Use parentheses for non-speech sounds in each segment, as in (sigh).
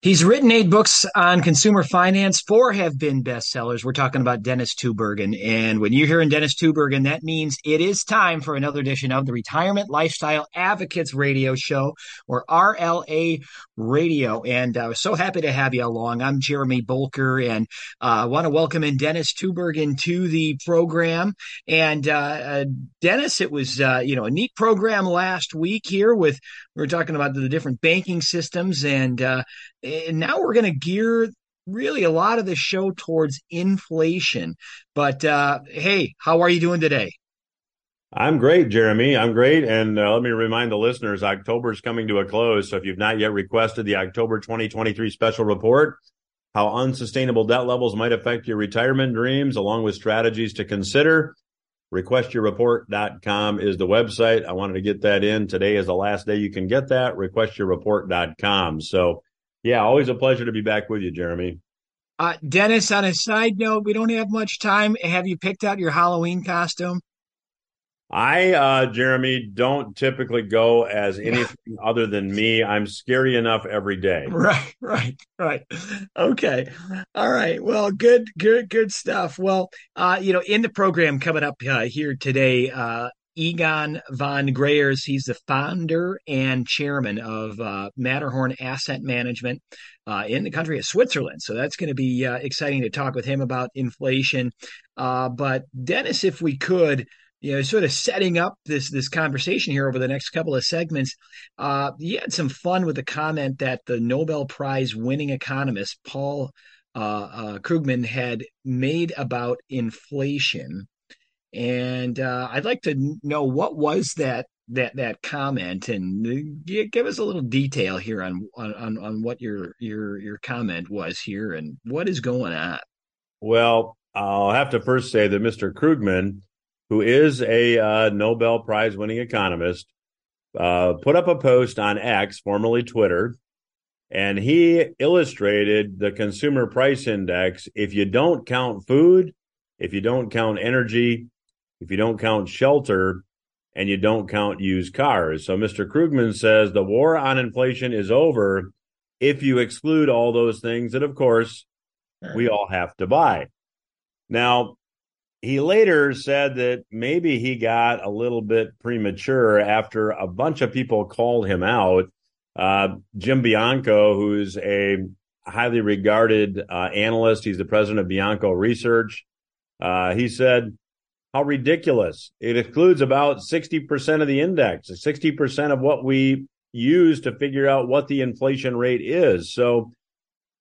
He's written eight books on consumer finance. Four have been bestsellers. We're talking about Dennis Tubbergen. And when you're hearing Dennis Tubbergen, that means it is time for another edition of the Retirement Lifestyle Advocates Radio Show or RLA Radio. And I uh, was so happy to have you along. I'm Jeremy Bolker and I uh, want to welcome in Dennis Tubbergen to the program. And uh, uh Dennis, it was, uh, you know, a neat program last week here with, we were talking about the different banking systems and, uh, and now we're going to gear really a lot of the show towards inflation. But uh, hey, how are you doing today? I'm great, Jeremy. I'm great. And uh, let me remind the listeners October is coming to a close. So if you've not yet requested the October 2023 special report, how unsustainable debt levels might affect your retirement dreams, along with strategies to consider, requestyourreport.com is the website. I wanted to get that in. Today is the last day you can get that. Requestyourreport.com. So yeah, always a pleasure to be back with you, Jeremy. Uh, Dennis, on a side note, we don't have much time. Have you picked out your Halloween costume? I, uh, Jeremy, don't typically go as (laughs) anything other than me. I'm scary enough every day. Right, right, right. Okay. All right. Well, good, good, good stuff. Well, uh, you know, in the program coming up uh, here today, uh, Egon von Greyerz. He's the founder and chairman of uh, Matterhorn Asset Management uh, in the country of Switzerland. So that's going to be uh, exciting to talk with him about inflation. Uh, but Dennis, if we could, you know, sort of setting up this this conversation here over the next couple of segments, uh, you had some fun with the comment that the Nobel Prize winning economist Paul uh, Krugman had made about inflation and uh, I'd like to know what was that that that comment and give us a little detail here on on on what your your your comment was here and what is going on. Well, I'll have to first say that Mr. Krugman, who is a uh, Nobel Prize winning economist, uh, put up a post on X, formerly Twitter, and he illustrated the consumer price index. If you don't count food, if you don't count energy, if you don't count shelter and you don't count used cars. So Mr. Krugman says the war on inflation is over if you exclude all those things that, of course, we all have to buy. Now, he later said that maybe he got a little bit premature after a bunch of people called him out. Uh, Jim Bianco, who's a highly regarded uh, analyst, he's the president of Bianco Research. Uh, he said, how ridiculous. It excludes about 60% of the index, 60% of what we use to figure out what the inflation rate is. So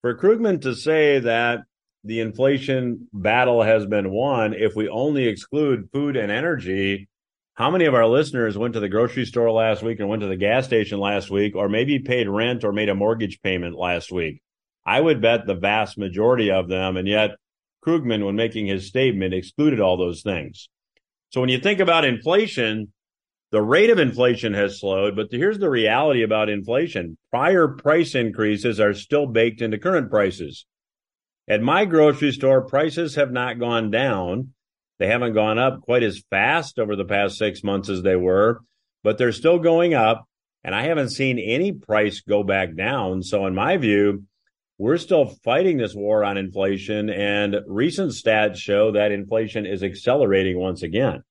for Krugman to say that the inflation battle has been won if we only exclude food and energy, how many of our listeners went to the grocery store last week and went to the gas station last week, or maybe paid rent or made a mortgage payment last week? I would bet the vast majority of them. And yet Krugman, when making his statement, excluded all those things. So when you think about inflation, the rate of inflation has slowed, but here's the reality about inflation. Prior price increases are still baked into current prices. At my grocery store, prices have not gone down. They haven't gone up quite as fast over the past six months as they were, but they're still going up. And I haven't seen any price go back down. So in my view, we're still fighting this war on inflation, and recent stats show that inflation is accelerating once again.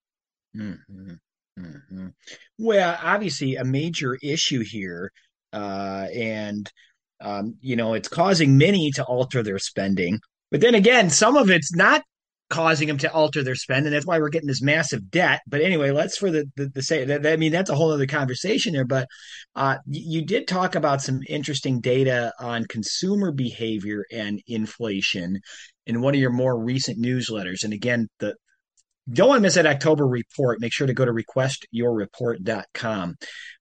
Mm-hmm. Mm-hmm. Well, obviously, a major issue here, uh, and um, you know, it's causing many to alter their spending. But then again, some of it's not causing them to alter their spend, and that's why we're getting this massive debt. But anyway, let's for the the, the say that I mean that's a whole other conversation there. But uh, you, you did talk about some interesting data on consumer behavior and inflation in one of your more recent newsletters. And again, the don't want to miss that October report. Make sure to go to requestyourreport.com.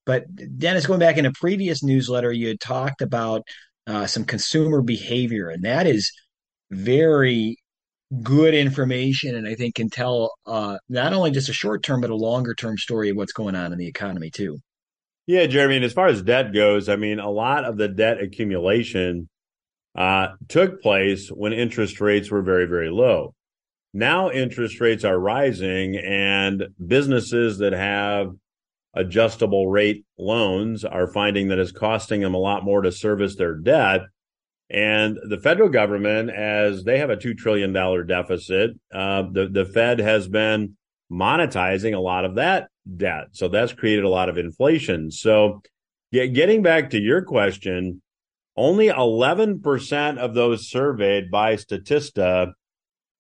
But Dennis, going back in a previous newsletter, you had talked about uh, some consumer behavior, and that is very good information and I think can tell uh, not only just a short term but a longer term story of what's going on in the economy too. Yeah, Jeremy. And as far as debt goes, I mean, a lot of the debt accumulation uh, took place when interest rates were very, very low. Now interest rates are rising, and businesses that have adjustable rate loans are finding that it's costing them a lot more to service their debt. And the federal government, as they have a $2 trillion deficit, uh, the, the Fed has been monetizing a lot of that debt. So that's created a lot of inflation. So getting back to your question, only 11% of those surveyed by Statista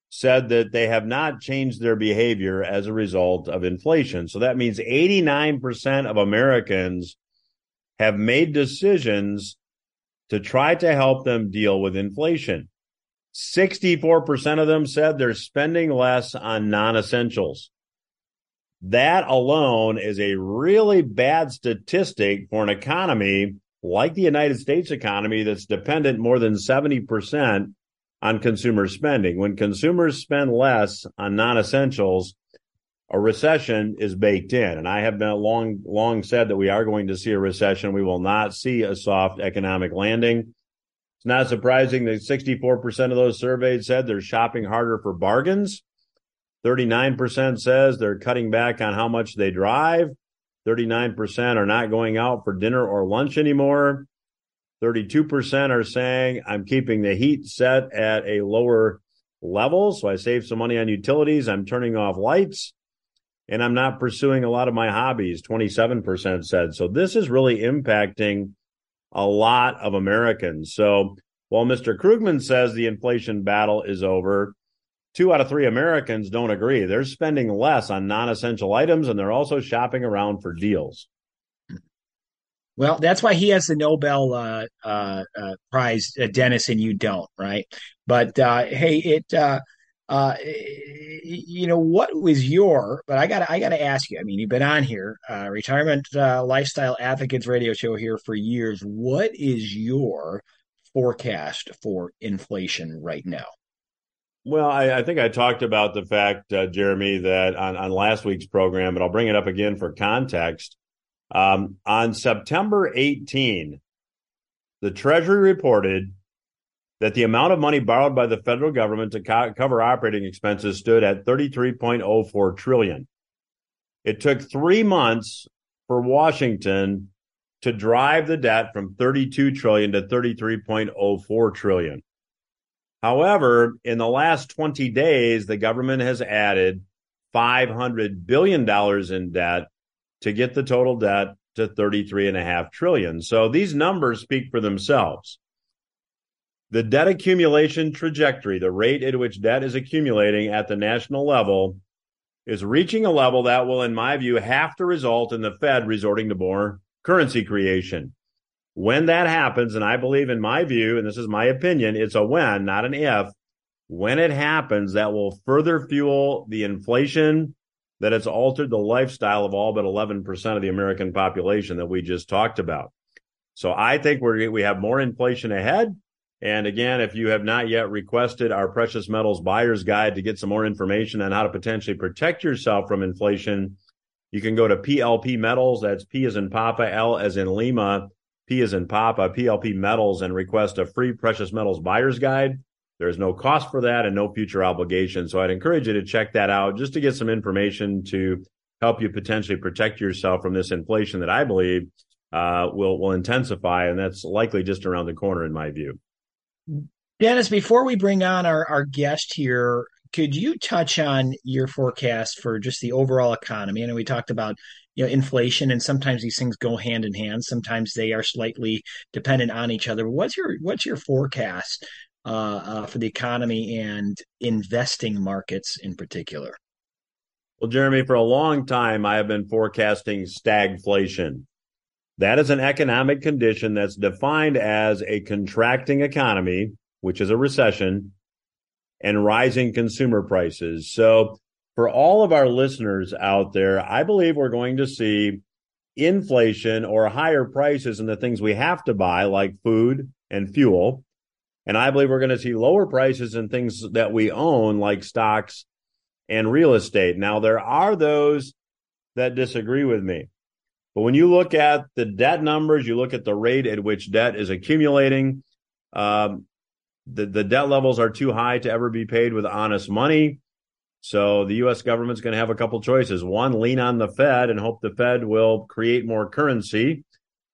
said that they have not changed their behavior as a result of inflation. So that means 89% of Americans have made decisions to try to help them deal with inflation. 64% of them said they're spending less on non essentials. That alone is a really bad statistic for an economy like the United States economy that's dependent more than 70% on consumer spending. When consumers spend less on non essentials, a recession is baked in. And I have been long, long said that we are going to see a recession. We will not see a soft economic landing. It's not surprising that 64% of those surveyed said they're shopping harder for bargains. 39% says they're cutting back on how much they drive. 39% are not going out for dinner or lunch anymore. 32% are saying I'm keeping the heat set at a lower level. So I save some money on utilities. I'm turning off lights and I'm not pursuing a lot of my hobbies. 27% said. So this is really impacting a lot of Americans. So while Mr. Krugman says the inflation battle is over, two out of three Americans don't agree. They're spending less on non essential items and they're also shopping around for deals. Well, that's why he has the Nobel uh, uh, uh, Prize, uh, Dennis, and you don't, right? But uh, hey, it, uh, you know, what was your? But I got, I got to ask you. I mean, you've been on here, uh, retirement lifestyle advocates radio show here for years. What is your forecast for inflation right now? Well, I, I, think I talked about the fact, uh, Jeremy, that on, on last week's program, but I'll bring it up again for context. Um, on September 18, the Treasury reported that the amount of money borrowed by the federal government to co- cover operating expenses stood at 33.04 trillion. It took three months for Washington to drive the debt from 32 trillion to 33.04 trillion. However, in the last 20 days, the government has added $500 billion in debt to get the total debt to 33.5 trillion. So these numbers speak for themselves. The debt accumulation trajectory, the rate at which debt is accumulating at the national level, is reaching a level that will, in my view, have to result in the Fed resorting to more currency creation. When that happens, and I believe in my view, and this is my opinion, it's a when, not an if. When it happens, that will further fuel the inflation that has altered the lifestyle of all but 11% of the American population that we just talked about. So I think we we have more inflation ahead. And again, if you have not yet requested our precious metals buyer's guide to get some more information on how to potentially protect yourself from inflation, you can go to PLP Metals. That's P as in Papa, L as in Lima P as in Papa, PLP Metals, and request a free precious metals buyer's guide. There's no cost for that and no future obligation. So I'd encourage you to check that out just to get some information to help you potentially protect yourself from this inflation that I believe uh, will will intensify, and that's likely just around the corner in my view. Dennis, before we bring on our, our guest here, could you touch on your forecast for just the overall economy? I know we talked about you know inflation and sometimes these things go hand in hand. Sometimes they are slightly dependent on each other. What's your what's your forecast uh, uh, for the economy and investing markets in particular? Well jeremy for a long time i have been forecasting stagflation that is an economic condition that's defined as a contracting economy which is a recession and rising consumer prices so for all of our listeners out there, I believe we're going to see inflation or higher prices in the things we have to buy, like food and fuel. And I believe we're going to see lower prices in things that we own, like stocks and real estate. Now, there are those that disagree with me. But when you look at the debt numbers, you look at the rate at which debt is accumulating, um, the, the debt levels are too high to ever be paid with honest money. So the U.S. government's going to have a couple choices: one, lean on the Fed and hope the Fed will create more currency,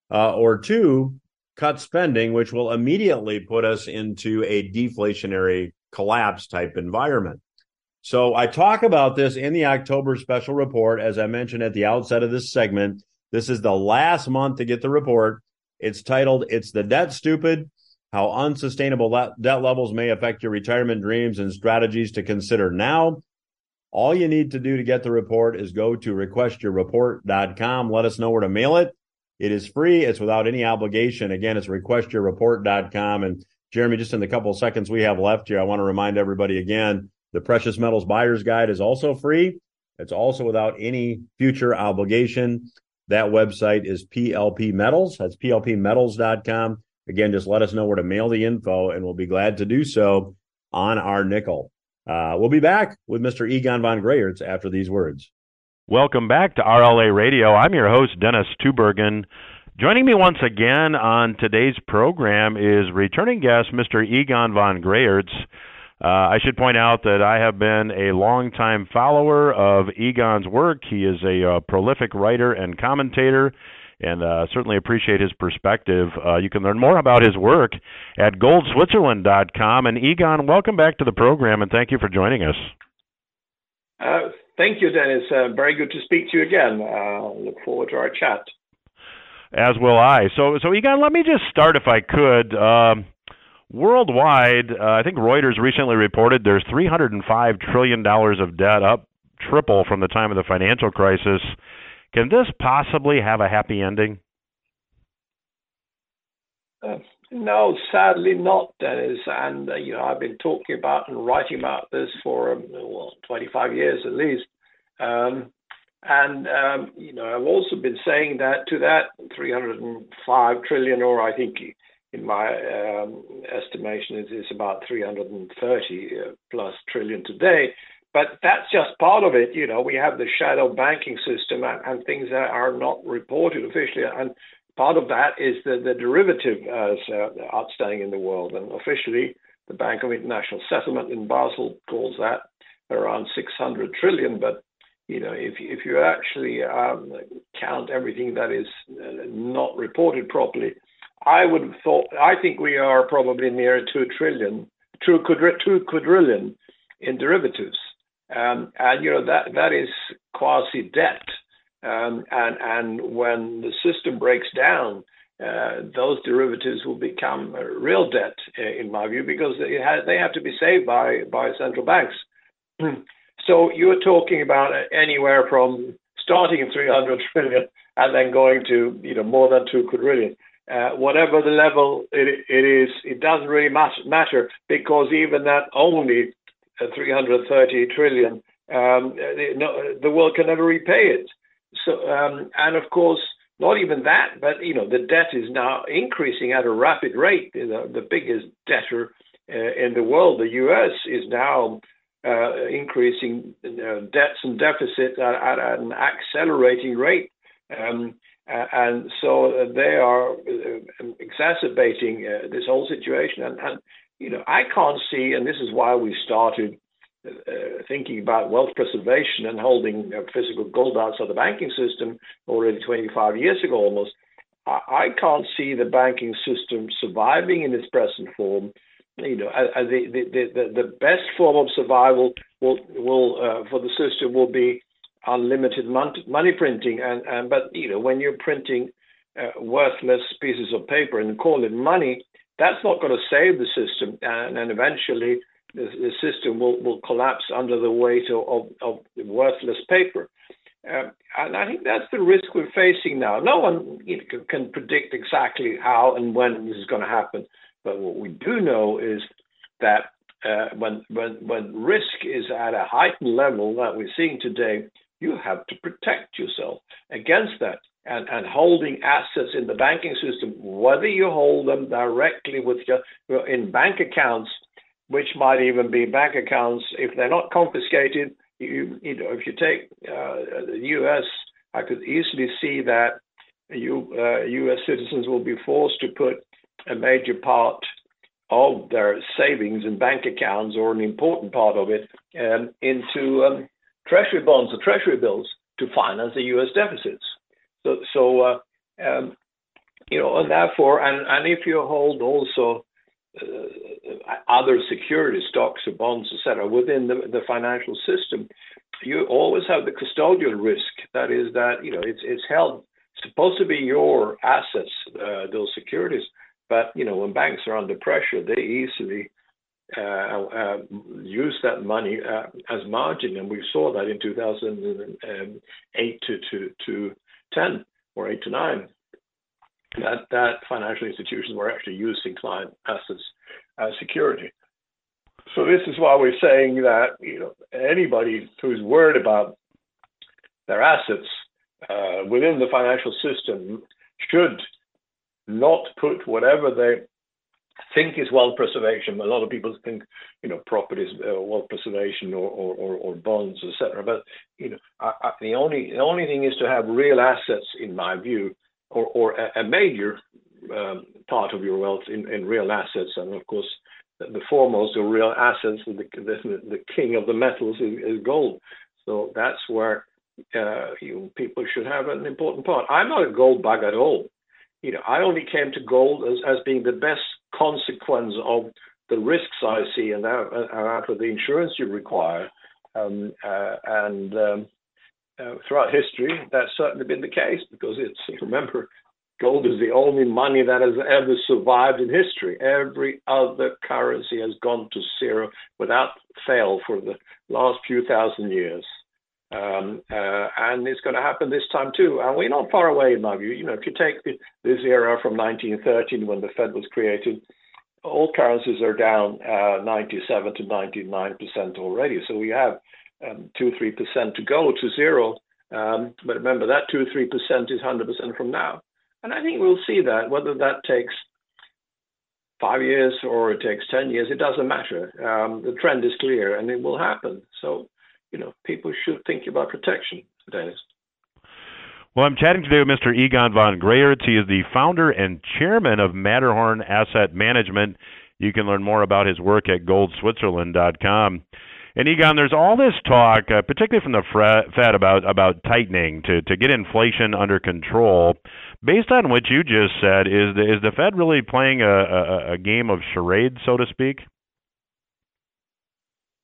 uh, or two, cut spending, which will immediately put us into a deflationary collapse type environment. So I talk about this in the October special report. As I mentioned at the outset of this segment, this is the last month to get the report. It's titled, It's the Debt Stupid How Unsustainable Le- Debt Levels May Affect Your Retirement Dreams and Strategies to Consider Now. All you need to do to get the report is go to requestyourreport.com. Let us know where to mail it. It is free. It's without any obligation. Again, it's requestyourreport.com. And Jeremy, just in the couple seconds we have left here, I want to remind everybody again, the Precious Metals Buyer's Guide is also free. It's also without any future obligation. That website is PLP Metals. That's PLPmetals.com. Again, just let us know where to mail the info, and we'll be glad to do so on our nickel. Uh, we'll be back with Mr. Egon von Greyerz after these words. Welcome back to RLA Radio. I'm your host, Dennis Tubbergen. Joining me once again on today's program is returning guest, Mr. Egon von Greyerz. Uh, I should point out that I have been a longtime follower of Egon's work. He is a uh, prolific writer and commentator, and uh, certainly appreciate his perspective. Uh, you can learn more about his work at goldswitzerland.com. And Egon, welcome back to the program, and thank you for joining us. Uh, thank you, Dennis. Uh, very good to speak to you again. look forward to our chat. As will I. So, so Egon, let me just start, if I could. Um, Worldwide, uh, I think Reuters recently reported there's 305 trillion dollars of debt, up triple from the time of the financial crisis. Can this possibly have a happy ending? Uh, no, sadly not, Dennis. And uh, you know, I've been talking about and writing about this for um, well, 25 years at least. Um, and um, you know, I've also been saying that to that 305 trillion, or I think in my um, estimation, it is about 330 uh, plus trillion today. But that's just part of it. You know, we have the shadow banking system and, and things that are not reported officially. And part of that is the, the derivative as uh, outstanding in the world. And officially, the Bank of International Settlement in Basel calls that around 600 trillion. But you know, if if you actually um, count everything that is uh, not reported properly, I would have thought, I think we are probably near 2 trillion, 2 quadrillion in derivatives. Um, and, you know, that, that is quasi debt. Um, and, and when the system breaks down, uh, those derivatives will become real debt, uh, in my view, because they, have, they have to be saved by, by central banks. (clears throat) so you're talking about anywhere from starting at 300 trillion and then going to, you know, more than 2 quadrillion. Uh, whatever the level it, it is, it doesn't really matter because even that only uh, 330 trillion, um, the, no, the world can never repay it. So, um, and of course, not even that, but you know, the debt is now increasing at a rapid rate. You know, the biggest debtor uh, in the world, the U.S., is now uh, increasing uh, debts and deficits at, at, an accelerating rate. Um, uh, and so uh, they are uh, exacerbating uh, this whole situation. And, and, you know, I can't see, and this is why we started uh, thinking about wealth preservation and holding uh, physical gold outside the banking system already 25 years ago almost. I, I can't see the banking system surviving in its present form. You know, the, the, the, the best form of survival will, will for the system will be unlimited money printing, and, and but you know when you're printing uh, worthless pieces of paper and call it money, that's not going to save the system, and, and eventually the, the, system will, will collapse under the weight of, of, of worthless paper. Uh, and I think that's the risk we're facing now. No one you know, can, can predict exactly how and when this is going to happen, but what we do know is that uh, when when when risk is at a heightened level that we're seeing today, you have to protect yourself against that. And, and holding assets in the banking system, whether you hold them directly with your, in bank accounts, which might even be bank accounts, if they're not confiscated, you, you know, if you take uh, the U.S., I could easily see that you, uh, U.S. citizens will be forced to put a major part of their savings in bank accounts or an important part of it um, into um, treasury bonds or treasury bills to finance the U.S. deficits. So, so uh, um, you know, and therefore, and, and if you hold also uh, other securities, stocks or bonds, etc., within the, the financial system, you always have the custodial risk. That is that you know it's it's held supposed to be your assets, uh, those securities, but you know when banks are under pressure, they easily use that money uh, as margin, and we saw that in 2008 to, to, to 10 or 8 to 9. That, that financial institutions were actually using client assets as security. So this is why we're saying that you know anybody who's worried about their assets uh, within the financial system should not put whatever they think is wealth preservation. A lot of people think, you know, properties, uh, wealth preservation, or, or, or bonds, etc. But you know, I, I, the only the only thing is to have real assets, in my view, or, or a, a major um, part of your wealth in, in real assets. And of course, the, the foremost of real assets, the, the, the king of the metals, is, is gold. So that's where uh, you people should have an important part. I'm not a gold bug at all. You know, I only came to gold as, as being the best consequence of the risks I see and out, out of the insurance you require. Um, uh, and um, uh, throughout history, that's certainly been the case because it's, (laughs) remember, gold is the only money that has ever survived in history. Every other currency has gone to zero without fail for the last few thousand years. Um, uh, and it's going to happen this time too. And we're not far away, in my view. You know, if you take the, this era from 1913 when the Fed was created, all currencies are down uh, 97 to 99 percent already. So we have um, two, three percent to go to zero. Um, but remember, that two, three percent is 100 percent from now. And I think we'll see that. Whether that takes five years or it takes 10 years, it doesn't matter. Um, the trend is clear, and it will happen. So you know, people should think about protection, Dennis. Well, I'm chatting today with Mr. Egon von Greyerz. He is the founder and chairman of Matterhorn Asset Management. You can learn more about his work at goldswitzerland.com. And Egon, there's all this talk, uh, particularly from the Fed, about about tightening to to get inflation under control. Based on what you just said, is the is the Fed really playing a, a, a game of charades, so to speak?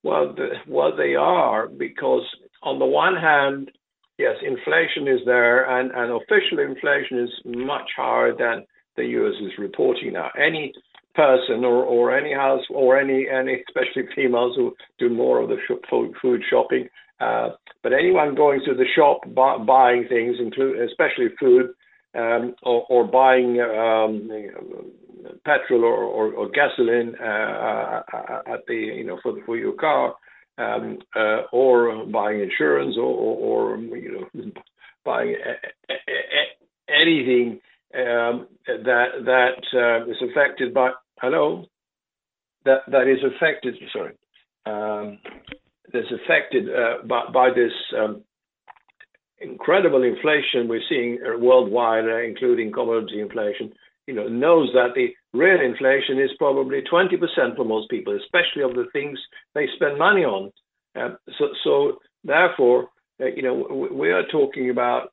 Well, the, they are because on the one hand, yes, inflation is there, and, and official inflation is much higher than the U.S. is reporting now. Any person or, or any house or any any especially females who do more of the food, food shopping, uh, but anyone going to the shop buy, buying things, include especially food, um, or, or, buying um, petrol or, or, or gasoline uh, uh, at the you know for for your car, um, uh, or buying insurance, or, or, or you know buying a, a, a, anything um, that that is affected by hello? That that is affected sorry. Um, that's affected uh, by, by this um, incredible inflation we're seeing worldwide, uh, including commodity inflation you know, knows that the real inflation is probably 20% for most people, especially of the things they spend money on. Uh, so, so therefore, uh, you know, we are talking about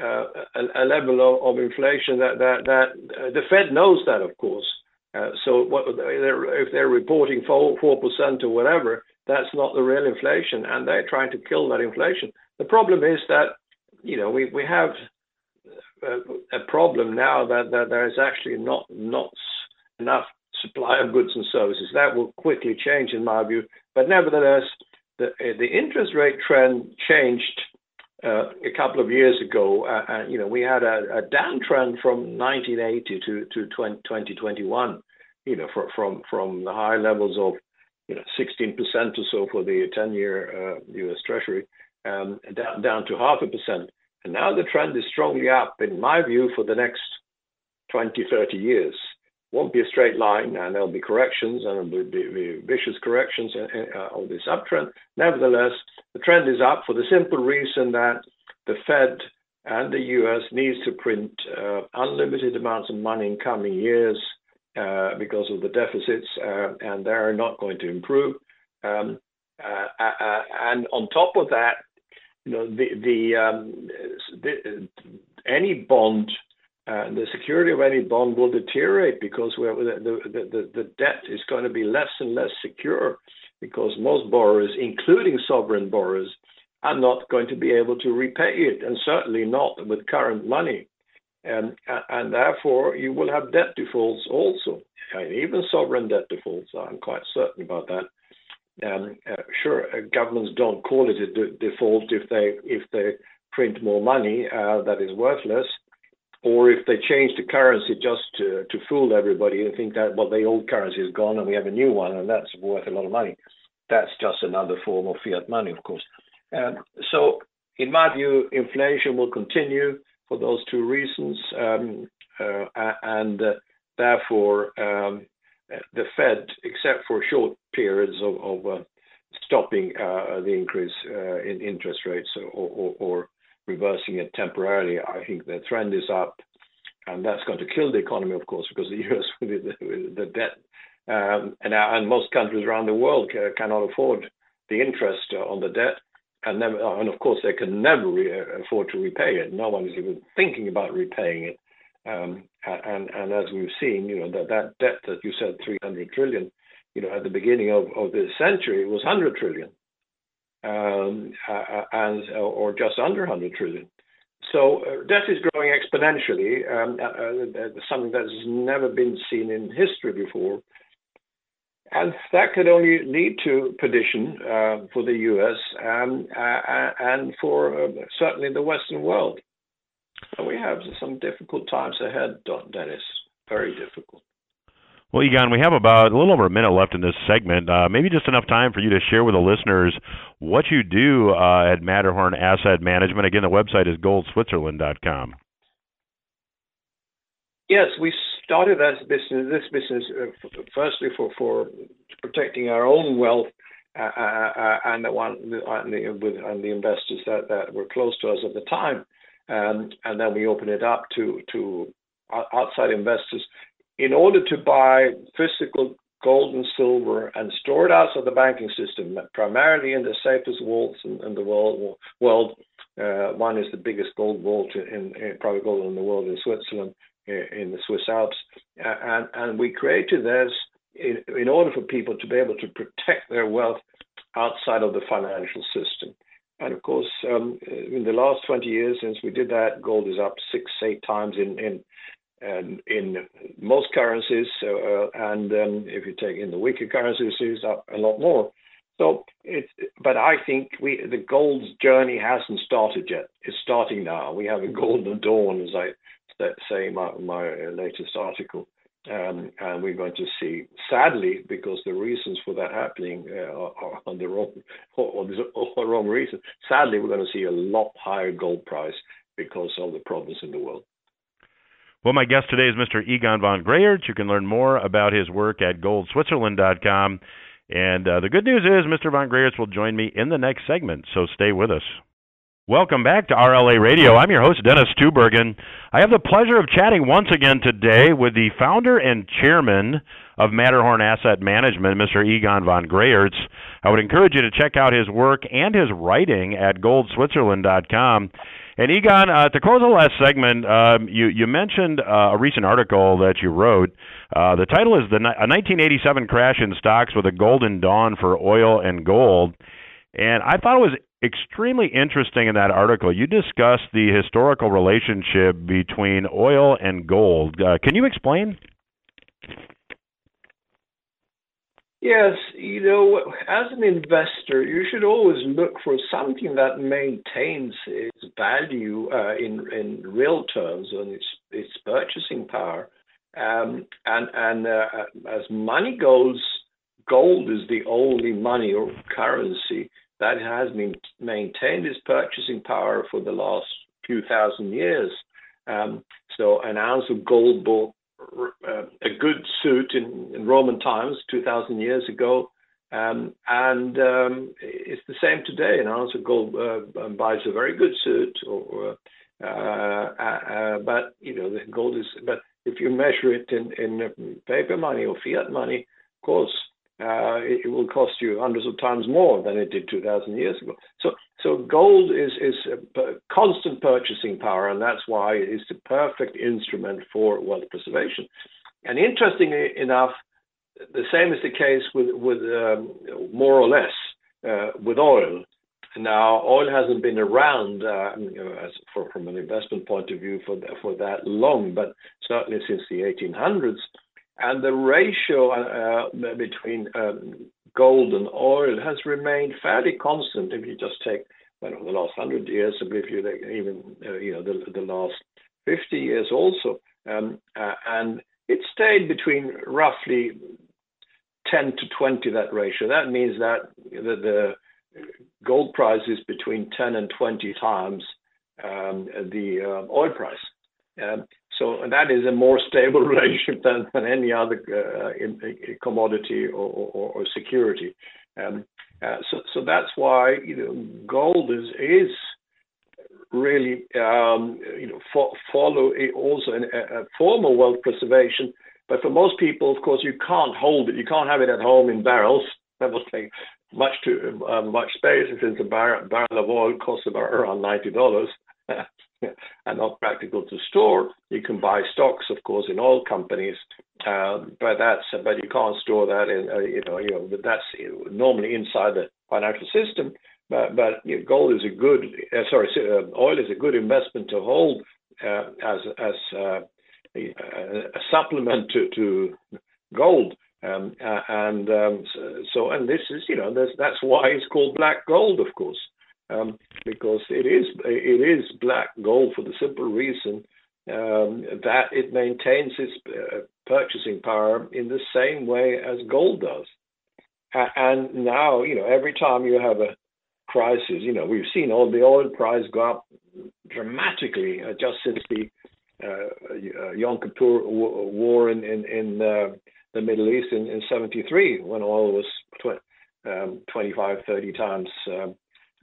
uh, a, a, level of, of, inflation that that, that uh, the Fed knows that, of course. Uh, so what, they're, if they're reporting four percent or whatever, that's not the real inflation, and they're trying to kill that inflation. The problem is that you know we we have a, problem now that, that there is actually not not enough supply of goods and services. That will quickly change, in my view. But nevertheless, the the interest rate trend changed uh, a couple of years ago. Uh, and, you know, we had a, a downtrend from 1980 to to 20, 2021. You know, for, from from the high levels of you know 16% or so for the 10-year uh, U.S. Treasury, um, down down to half a percent. And now the trend is strongly up, in my view, for the next 20, 30 years. Won't be a straight line, and there'll be corrections, and there'll be, be vicious corrections uh, uh, this uptrend. Nevertheless, the trend is up for the simple reason that the Fed and the US needs to print uh, unlimited amounts of money in coming years uh, because of the deficits, uh, and they're not going to improve. Um, uh, and on top of that, you know, the, the, um, the any bond and the security of any bond will deteriorate because the, the, the debt is going to be less and less secure because most borrowers, including sovereign borrowers, are not going to be able to repay it, and certainly not with current money. And, and therefore, you will have debt defaults also, and even sovereign debt defaults. I'm quite certain about that. Um, uh, sure, uh, governments don't call it a de- default if they if they print more money uh, that is worthless, or if they change the currency just to, to fool everybody and think that well the old currency is gone and we have a new one and that's worth a lot of money. That's just another form of fiat money, of course. Um, so, in my view, inflation will continue for those two reasons, um, uh, and uh, therefore um, the Fed, except for short periods of, of uh, stopping uh, the increase uh, in interest rates or, or, or reversing it temporarily, I think the trend is up, and that's going to kill the economy, of course, because the (laughs) U.S. with the, with the debt um, and, and most countries around the world cannot afford the interest on the debt, and never, and of course they can never re- afford to repay it. No one is even thinking about repaying it. Um, and and as we've seen, you know that that debt that you said 300 trillion, you know at the beginning of, of this century was 100 trillion, um, and or just under 100 trillion. So uh, debt is growing exponentially, um, uh, uh, something that has never been seen in history before. And that could only lead to perdition uh, for the US um, uh, and for uh, certainly the Western world. We have some difficult times ahead, Dennis. Very difficult. Well, Egon, we have about a little over a minute left in this segment. Uh, maybe just enough time for you to share with the listeners what you do uh, at Matterhorn Asset Management. Again, the website is goldswitzerland.com. Yes, we started this business, this business uh, firstly for, for protecting our own wealth uh, uh, uh and the one and the, and the investors that, that were close to us at the time. Um, and then we open it up to to outside investors in order to buy physical gold and silver and store it outside the banking system, primarily in the safest vaults in, in the world. world. Uh, one is the biggest gold vault in, in private gold in the world in Switzerland, in the Swiss Alps, and and we created this in, in order for people to be able to protect their wealth outside of the financial system. And of course, um, in the last 20 years since we did that, gold is up six, eight times in in um, in most currencies, uh, and um, if you take in the weaker currencies, it's up a lot more. So it's, but I think we the gold's journey hasn't started yet. It's starting now. We have a golden dawn, as I say in my, my latest article. Um, and we're going to see, sadly, because the reasons for that happening uh, are, on the wrong, or the wrong reason. Sadly, we're going to see a lot higher gold price because of the problems in the world. Well, my guest today is Mr. Egon von Greyerz. You can learn more about his work at goldswitzerland.com. And uh, the good news is Mr. von Greyerz will join me in the next segment, so stay with us. Welcome back to RLA Radio. I'm your host, Dennis Tubbergen. I have the pleasure of chatting once again today with the founder and chairman of Matterhorn Asset Management, Mr. Egon von Greyerz. I would encourage you to check out his work and his writing at goldswitzerland.com. And Egon, uh, to close the last segment, um, you, you mentioned uh, a recent article that you wrote. Uh, the title is the a 1987 crash in stocks with a golden dawn for oil and gold. And I thought it was extremely interesting in that article. You discussed the historical relationship between oil and gold. Uh, can you explain? Yes, you know, as an investor, you should always look for something that maintains its value uh, in in real terms and its its purchasing power. Um, and and uh, as money goes, gold is the only money or currency that has been maintained its purchasing power for the last few thousand years. Um, so an ounce of gold bought uh, a good suit in, in, Roman times, 2,000 years ago, um, and um, it's the same today. An ounce of gold uh, um, buys a very good suit, or, uh, uh, uh, but you know the gold is. But if you measure it in, in paper money or fiat money, of course, uh, it, will cost you hundreds of times more than it did 2,000 years ago. So, so gold is is constant purchasing power, and that's why it is the perfect instrument for wealth preservation. And interestingly enough, the same is the case with with um, more or less uh, with oil. Now, oil hasn't been around uh, for, from an investment point of view for for that long, but certainly since the 1800s. And the ratio uh, uh, between um, gold and oil has remained fairly constant. If you just take well, the last hundred years, if you even uh, you know the, the last 50 years also, um, and it stayed between roughly 10 to 20 that ratio. That means that the, the gold price is between 10 and 20 times um, the uh, oil price. Um, so that is a more stable (laughs) relationship than, than any other uh, in, in commodity or, or, or security. Um, uh, so, so that's why you know gold is is really um, you know fo- follow also a, a form of wealth preservation. But for most people, of course, you can't hold it. You can't have it at home in barrels. (laughs) That will take much too uh, much space. Since a barrel, barrel of oil costs about around ninety dollars. (laughs) and not practical to store. You can buy stocks, of course, in all companies, uh, but that's but you can't store that in uh, you know you know but that's normally inside the financial system. But but you know, gold is a good uh, sorry uh, oil is a good investment to hold uh, as as uh, a, supplement to, to gold. Um, and um, so, and this is, you know, that's why it's called black gold, of course um, because it is it is black gold for the simple reason um, that it maintains its uh, purchasing power in the same way as gold does. And now, you know, every time you have a crisis, you know, we've seen all the oil price go up dramatically uh, just since the uh, uh Yom Kippur war in in, in uh, the Middle East in, in 73 when oil was tw- um, 25, 30 times um,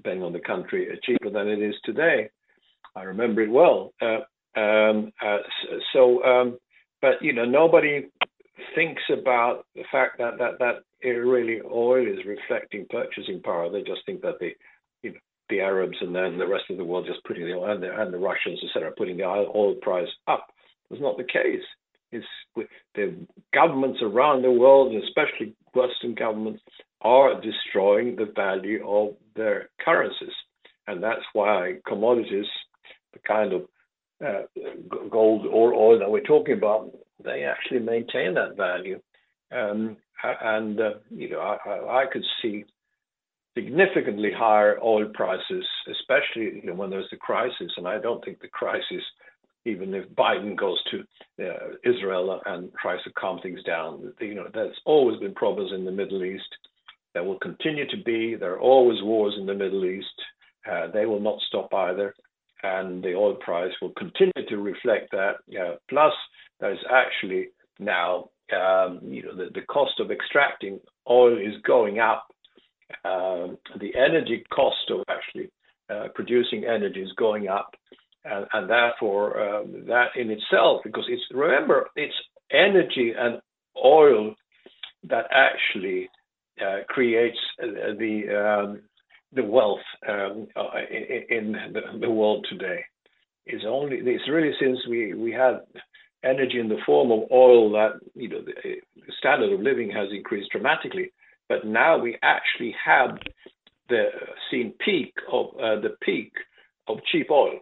depending on the country, cheaper than it is today. I remember it well. Uh, um, uh, so, um, but you know, nobody thinks about the fact that that that really oil is reflecting purchasing power. They just think that the you know the Arabs and then the rest of the world just putting the oil and the, and the Russians, etc., putting the oil price up. It's not the case. It's the governments around the world, especially Western governments, are destroying the value of their currencies. And that's why commodities, the kind of uh, gold or oil that we're talking about, they actually maintain that value. Um, and, uh, you know, I, I, could see significantly higher oil prices, especially you know, when there's a crisis. And I don't think the crisis, even if Biden goes to uh, Israel and tries to calm things down, you know, there's always been problems in the Middle East. There will continue to be. There are always wars in the Middle East. Uh, they will not stop either, and the oil price will continue to reflect that. Uh, plus, there's actually now um, you know the, the, cost of extracting oil is going up. Um, the energy cost of actually uh, producing energy is going up, and, and therefore um, that in itself, because it's remember it's energy and oil that actually creates uh, the um, the wealth um, uh, in, the, world today. It's only it's really since we we had energy in the form of oil that you know the, the standard of living has increased dramatically, but now we actually have the seen peak of uh, the peak of cheap oil.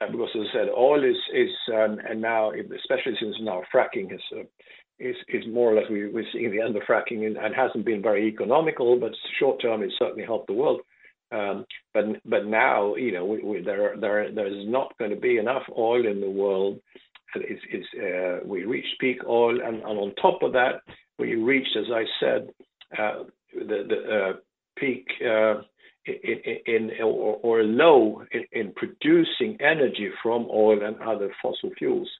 Uh, because as I said, oil is is um, and now especially since now fracking has uh, is, is more or less we, we're seeing the end of fracking and, and hasn't been very economical, but short term it's certainly helped the world. Um, but but now you know we, we, there there there's not going to be enough oil in the world. It's, it's, uh, we reached peak oil, and, and, on top of that, we reached, as I said, uh, the, the uh, peak uh, in, in, or, or low in, in producing energy from oil and other fossil fuels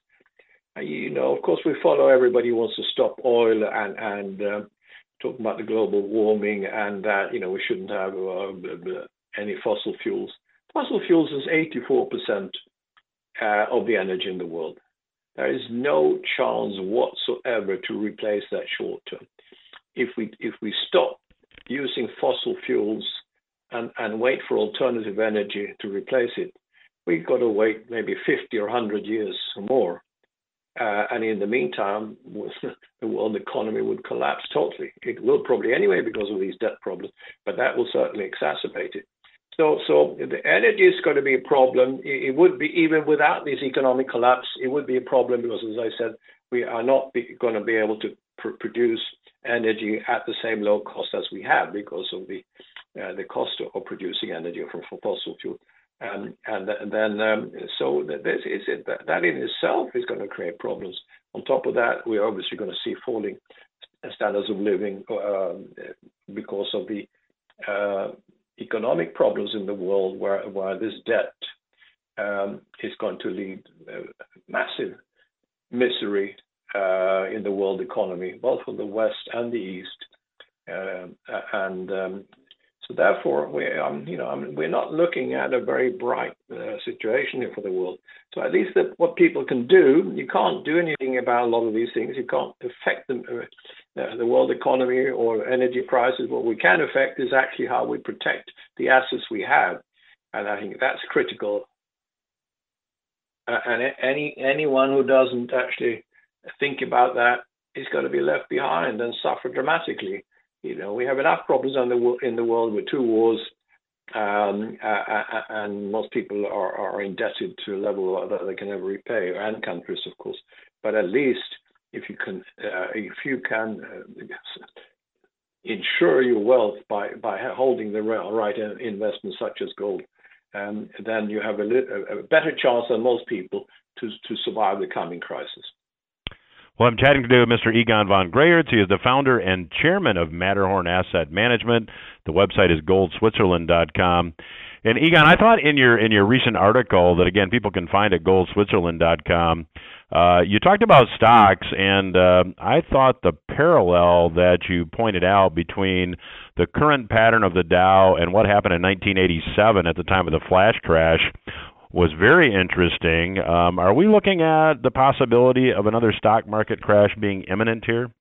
you know, of course, we follow everybody who wants to stop oil and and uh, talking about the global warming and that you know we shouldn't have uh, any fossil fuels. Fossil fuels is 84% uh, of the energy in the world. There is no chance whatsoever to replace that short term. if we if we stop using fossil fuels and, and wait for alternative energy to replace it, we've got to wait maybe 50 or 100 years or more. Uh, and in the meantime, (laughs) the world economy would collapse totally. It will probably anyway because of these debt problems, but that will certainly exacerbate it. So, so the energy is going to be a problem. It, would be even without this economic collapse, it would be a problem because, as I said, we are not be, going to be able to pr- produce energy at the same low cost as we have because of the uh, the cost of producing energy from fossil fuel. Um, and, and, then, um, so this is it, that, that in itself is going to create problems. On top of that, we're obviously going to see falling standards of living uh, because of the uh, economic problems in the world where, where this debt um, is going to lead uh, massive misery uh, in the world economy, both for the West and the East. Uh, and um, so therefore, we, um, you know, I mean, we're not looking at a very bright uh, situation here for the world. So at least what people can do, you can't do anything about a lot of these things. You can't affect them, uh, the world economy or energy prices. What we can affect is actually how we protect the assets we have, and I think that's critical. Uh, and any anyone who doesn't actually think about that is going to be left behind and suffer dramatically. You know, we have enough problems in the in the world with two wars, um, and most people are, are indebted to a level that they can never repay, and countries, of course. But at least if you can, uh, if you can uh, insure your wealth by by holding the right investments such as gold, um, then you have a, a better chance than most people to to survive the coming crisis. Well, I'm chatting today with Mr. Egon von Greyerz. He is the founder and chairman of Matterhorn Asset Management. The website is goldswitzerland.com. And Egon, I thought in your in your recent article that again people can find at goldswitzerland.com, uh, you talked about stocks, and uh, I thought the parallel that you pointed out between the current pattern of the Dow and what happened in 1987 at the time of the flash crash was very interesting. Um, are we looking at the possibility of another stock market crash being imminent here?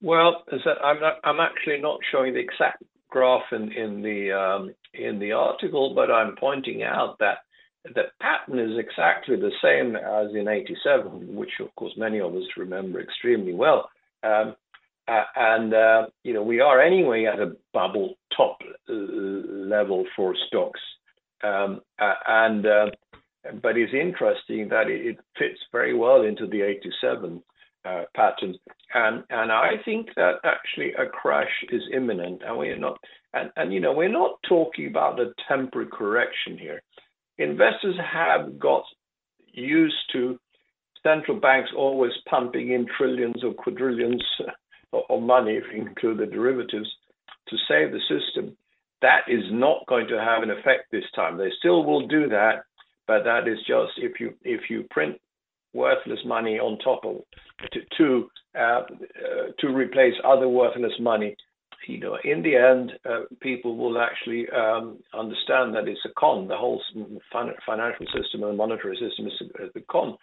Well, I'm not, I'm actually not showing the exact graph in, in the um, in the article, but I'm pointing out that the pattern is exactly the same as in '87, which of course many of us remember extremely well. Um, uh, and uh, you know we are anyway at a bubble top level for stocks um, and uh, but it's interesting that it, fits very well into the 87 uh, pattern. And and I think that actually a crash is imminent, and we're not. And, and you know we're not talking about a temporary correction here. Investors have got used to central banks always pumping in trillions or quadrillions (laughs) of money, if you include the derivatives, to save the system that is not going to have an effect this time. They still will do that, but that is just if you if you print worthless money on top of to to, uh, uh, to replace other worthless money. You know, in the end, uh, people will actually um, understand that it's a con. The whole financial system and monetary system is a, a con,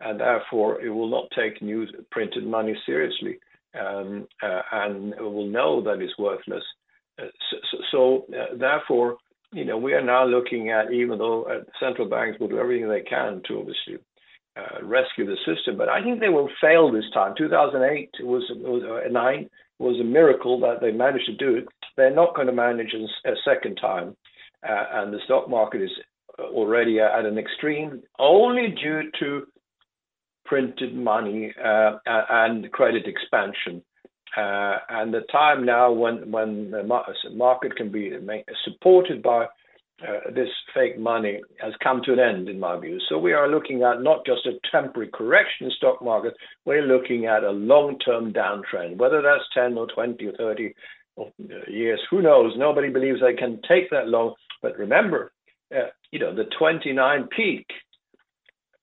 and therefore it will not take new printed money seriously, um, uh, and will know that it's worthless so, so uh, therefore, you know, we are now looking at, even though uh, central banks will do everything they can to obviously uh, rescue the system, but I think they will fail this time. 2008 was, was uh, nine was a miracle that they managed to do it. They're not going to manage a second time, uh, and the stock market is already at an extreme, only due to printed money uh, and credit expansion. Uh, and the time now when when the market can be supported by uh, this fake money has come to an end, in my view. So we are looking at not just a temporary correction in stock market, we're looking at a long-term downtrend. Whether that's 10 or 20 or 30 uh, years, who knows? Nobody believes they can take that long. But remember, uh, you know, the 29 peak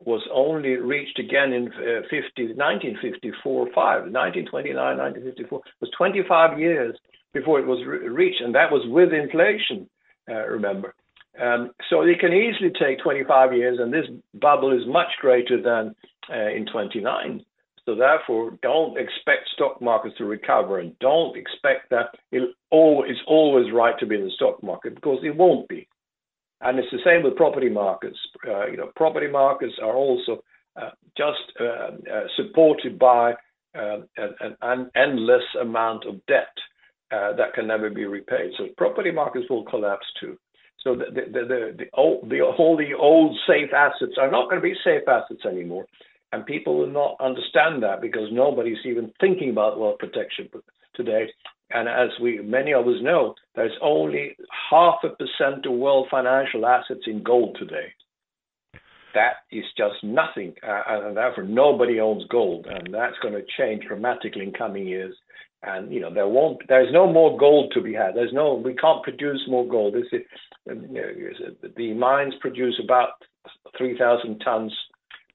was only reached again in uh, 50, 1954, 5, 1929, 1954, was 25 years before it was re- reached, and that was with inflation, uh, remember. Um, so it can easily take 25 years, and this bubble is much greater than uh, in 29. So therefore, don't expect stock markets to recover, and don't expect that it it's always right to be in the stock market because it won't be. And it's the same with property markets. Uh, you know, property markets are also uh, just uh, uh supported by uh, an, an, endless amount of debt uh, that can never be repaid. So property markets will collapse too. So the, the, the, the, old, the, all the old safe assets are not going to be safe assets anymore. And people will not understand that because nobody's even thinking about wealth protection today. And as we many of us know, there's only half a percent of world financial assets in gold today. That is just nothing, uh, and therefore nobody owns gold, and that's going to change dramatically in coming years. And you know there won't, there's no more gold to be had. There's no, we can't produce more gold. This is, the mines produce about 3,000 tons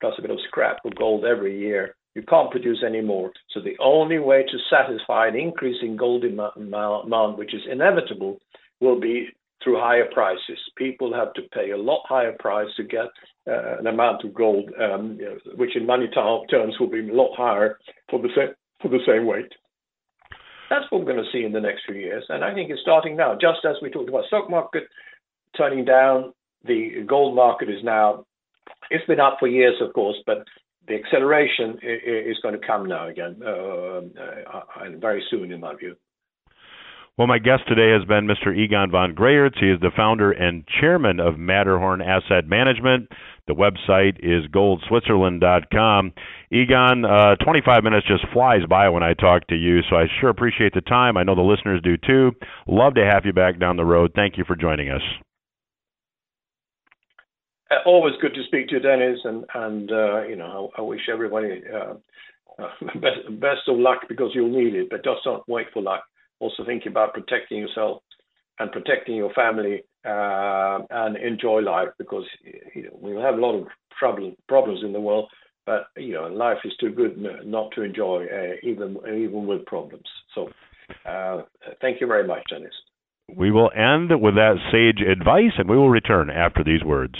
plus a bit of scrap of gold every year. You can't produce any more. So the only way to satisfy an increase in gold demand, which is inevitable, will be through higher prices. People have to pay a lot higher price to get uh, an amount of gold, um, which in money terms will be a lot higher for the same for the same weight. That's what we're going to see in the next few years, and I think it's starting now. Just as we talked about stock market turning down, the gold market is now it's been up for years, of course, but the acceleration is going to come now again, uh, uh, and very soon, in my view. Well, my guest today has been Mr. Egon von Greyerz. He is the founder and chairman of Matterhorn Asset Management. The website is goldswitzerland.com. Egon, uh, 25 minutes just flies by when I talk to you, so I sure appreciate the time. I know the listeners do too. Love to have you back down the road. Thank you for joining us. Uh, always good to speak to you, Dennis, and and uh, you know I, I wish everybody uh, uh, (laughs) best, best of luck because you'll need it. But just don't wait for luck. Also think about protecting yourself and protecting your family uh, and enjoy life because you know, we have a lot of trouble problems in the world, but you know life is too good not to enjoy uh, even even with problems. So thank you very much, Dennis. We will end with that sage advice, and we will return after these words.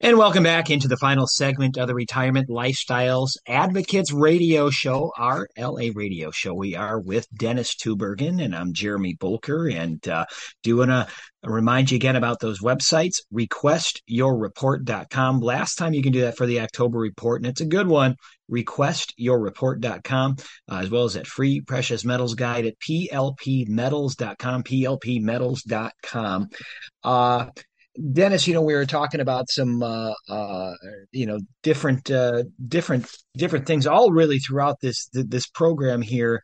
And welcome back into the final segment of the Retirement Lifestyles Advocates Radio Show, our LA radio show. We are with Dennis Tubbergen, and I'm Jeremy Bolker. And uh, do want to remind you again about those websites, requestyourreport.com. Last time you can do that for the October report, and it's a good one, requestyourreport.com, uh, as well as that free precious metals guide at plpmetals.com, plpmetals.com. Uh, Dennis, you know, we were talking about some, uh, uh, you know, different, uh, different, different things, all really throughout this this program here.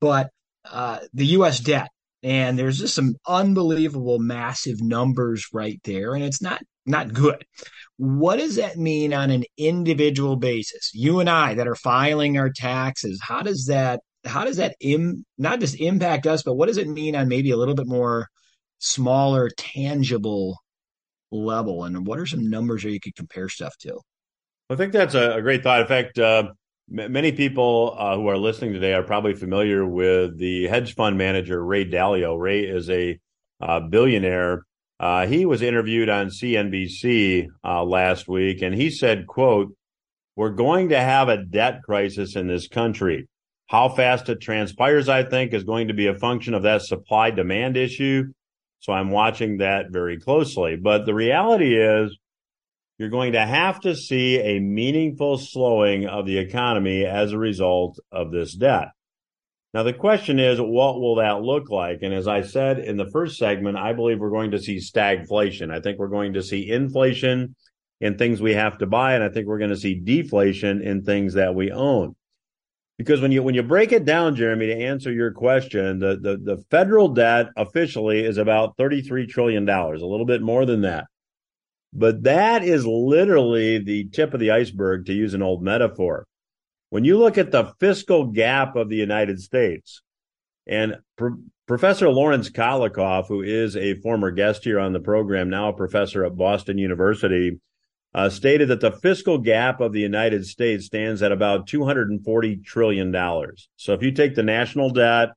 But uh, the U.S. debt, and there's just some unbelievable, massive numbers right there, and it's not not good. What does that mean on an individual basis? You and I that are filing our taxes, how does that how does that Im- not just impact us, but what does it mean on maybe a little bit more smaller, tangible level? And what are some numbers that you could compare stuff to? I think that's a, great thought. In fact, uh, m- many people uh, who are listening today are probably familiar with the hedge fund manager Ray Dalio. Ray is a uh, billionaire. Uh, he was interviewed on CNBC uh, last week, and he said, "quote We're going to have a debt crisis in this country. How fast it transpires, I think, is going to be a function of that supply demand issue so I'm watching that very closely. But the reality is, you're going to have to see a meaningful slowing of the economy as a result of this debt. Now, the question is, what will that look like? And as I said in the first segment, I believe we're going to see stagflation. I think we're going to see inflation in things we have to buy, and I think we're going to see deflation in things that we own because when you when you break it down, Jeremy, to answer your question, the the, the federal debt officially is about thirty three trillion dollars, a little bit more than that. But that is literally the tip of the iceberg, to use an old metaphor. When you look at the fiscal gap of the United States, and Pro- Professor Laurence Kotlikoff, who is a former guest here on the program, now a professor at Boston University, uh, stated that the fiscal gap of the United States stands at about $240 trillion. So if you take the national debt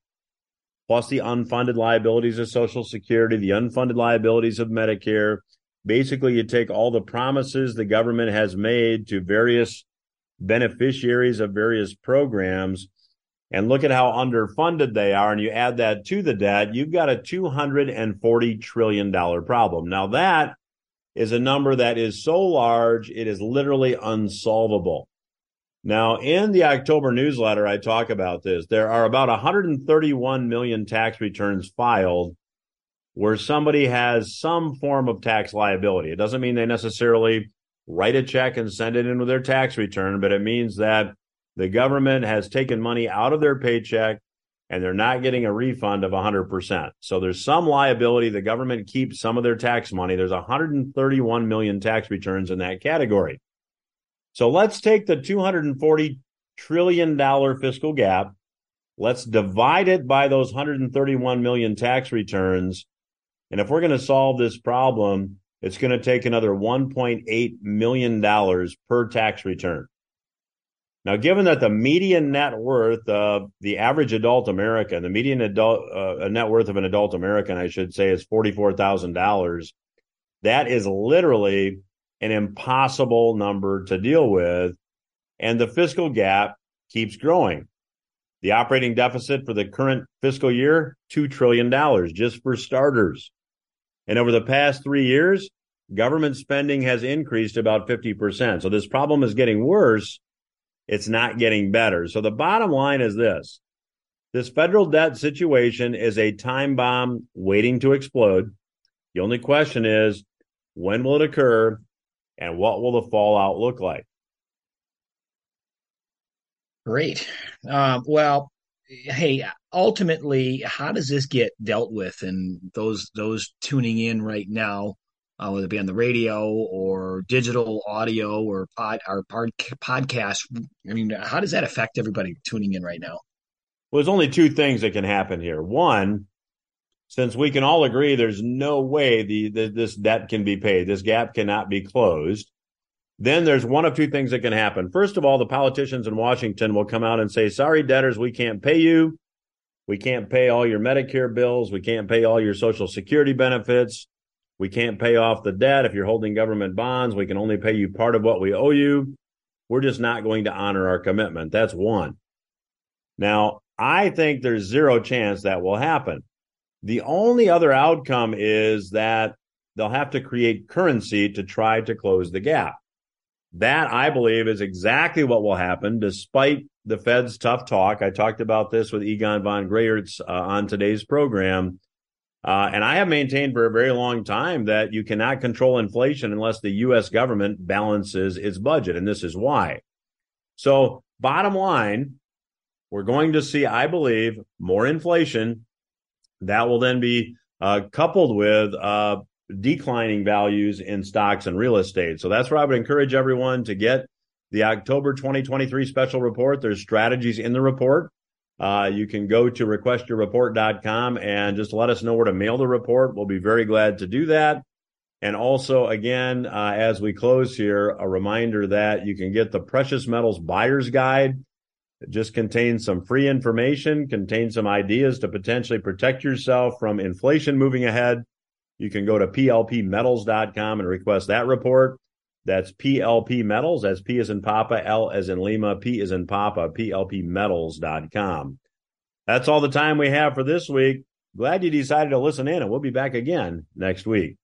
plus the unfunded liabilities of Social Security, the unfunded liabilities of Medicare, basically you take all the promises the government has made to various beneficiaries of various programs and look at how underfunded they are, and you add that to the debt, you've got a $240 trillion problem. Now, that is a number that is so large, it is literally unsolvable. Now, in the October newsletter, I talk about this. There are about 131 million tax returns filed where somebody has some form of tax liability. It doesn't mean they necessarily write a check and send it in with their tax return, but it means that the government has taken money out of their paycheck and they're not getting a refund of 100%. So there's some liability. The government keeps some of their tax money. There's 131 million tax returns in that category. So let's take the 240 trillion dollar fiscal gap. Let's divide it by those 131 million tax returns. And if we're going to solve this problem, it's going to take another $1.8 million per tax return. Now, given that the median net worth of the average adult American, the median adult uh, net worth of an adult American, I should say, is forty-four thousand dollars. That is literally an impossible number to deal with, and the fiscal gap keeps growing. The operating deficit for the current fiscal year, two trillion dollars, just for starters. And over the past three years, government spending has increased about 50%. So this problem is getting worse it's not getting better. So the bottom line is this this federal debt situation is a time bomb waiting to explode. The only question is when will it occur and what will the fallout look like? Great. Um, well, hey, ultimately, how does this get dealt with? And those those tuning in right now, uh, whether it be on the radio or digital audio or pod or pod, podcast. I mean, how does that affect everybody tuning in right now? Well, there's only two things that can happen here. One, since we can all agree there's no way the, the this debt can be paid, this gap cannot be closed. Then there's one of two things that can happen. First of all, the politicians in Washington will come out and say, "Sorry, debtors, we can't pay you. We can't pay all your Medicare bills. We can't pay all your Social Security benefits." We can't pay off the debt. If you're holding government bonds, we can only pay you part of what we owe you. We're just not going to honor our commitment. That's one. Now, I think there's zero chance that will happen. The only other outcome is that they'll have to create currency to try to close the gap. That, I believe, is exactly what will happen despite the Fed's tough talk. I talked about this with Egon von Greyerz uh, on today's program. Uh, and I have maintained for a very long time that you cannot control inflation unless the U.S. government balances its budget. And this is why. So, bottom line, we're going to see, I believe, more inflation. That will then be uh, coupled with uh, declining values in stocks and real estate. So, that's where I would encourage everyone to get the October 2023 special report. There's strategies in the report. Uh, you can go to requestyourreport.com and just let us know where to mail the report. We'll be very glad to do that. And also, again, uh, as we close here, a reminder that you can get the Precious Metals Buyer's Guide. It just contains some free information, contains some ideas to potentially protect yourself from inflation moving ahead. You can go to plpmetals.com and request that report. That's PLP Metals. That's P as in Papa, L as in Lima, P as in Papa, PLPmetals.com. That's all the time we have for this week. Glad you decided to listen in, and we'll be back again next week.